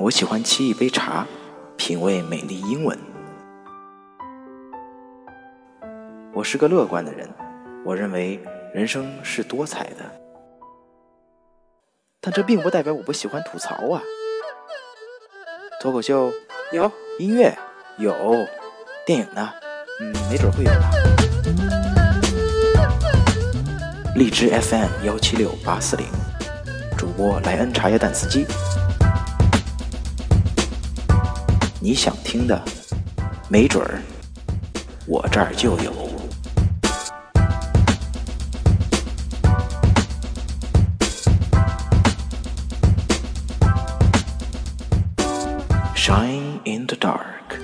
我喜欢沏一杯茶，品味美丽英文。我是个乐观的人，我认为人生是多彩的，但这并不代表我不喜欢吐槽啊。脱口秀？有。音乐？有，电影呢，嗯，没准会有吧。荔枝 FM 幺七六八四零，主播莱恩茶叶蛋司机，你想听的，没准儿我这儿就有。Shine in the dark.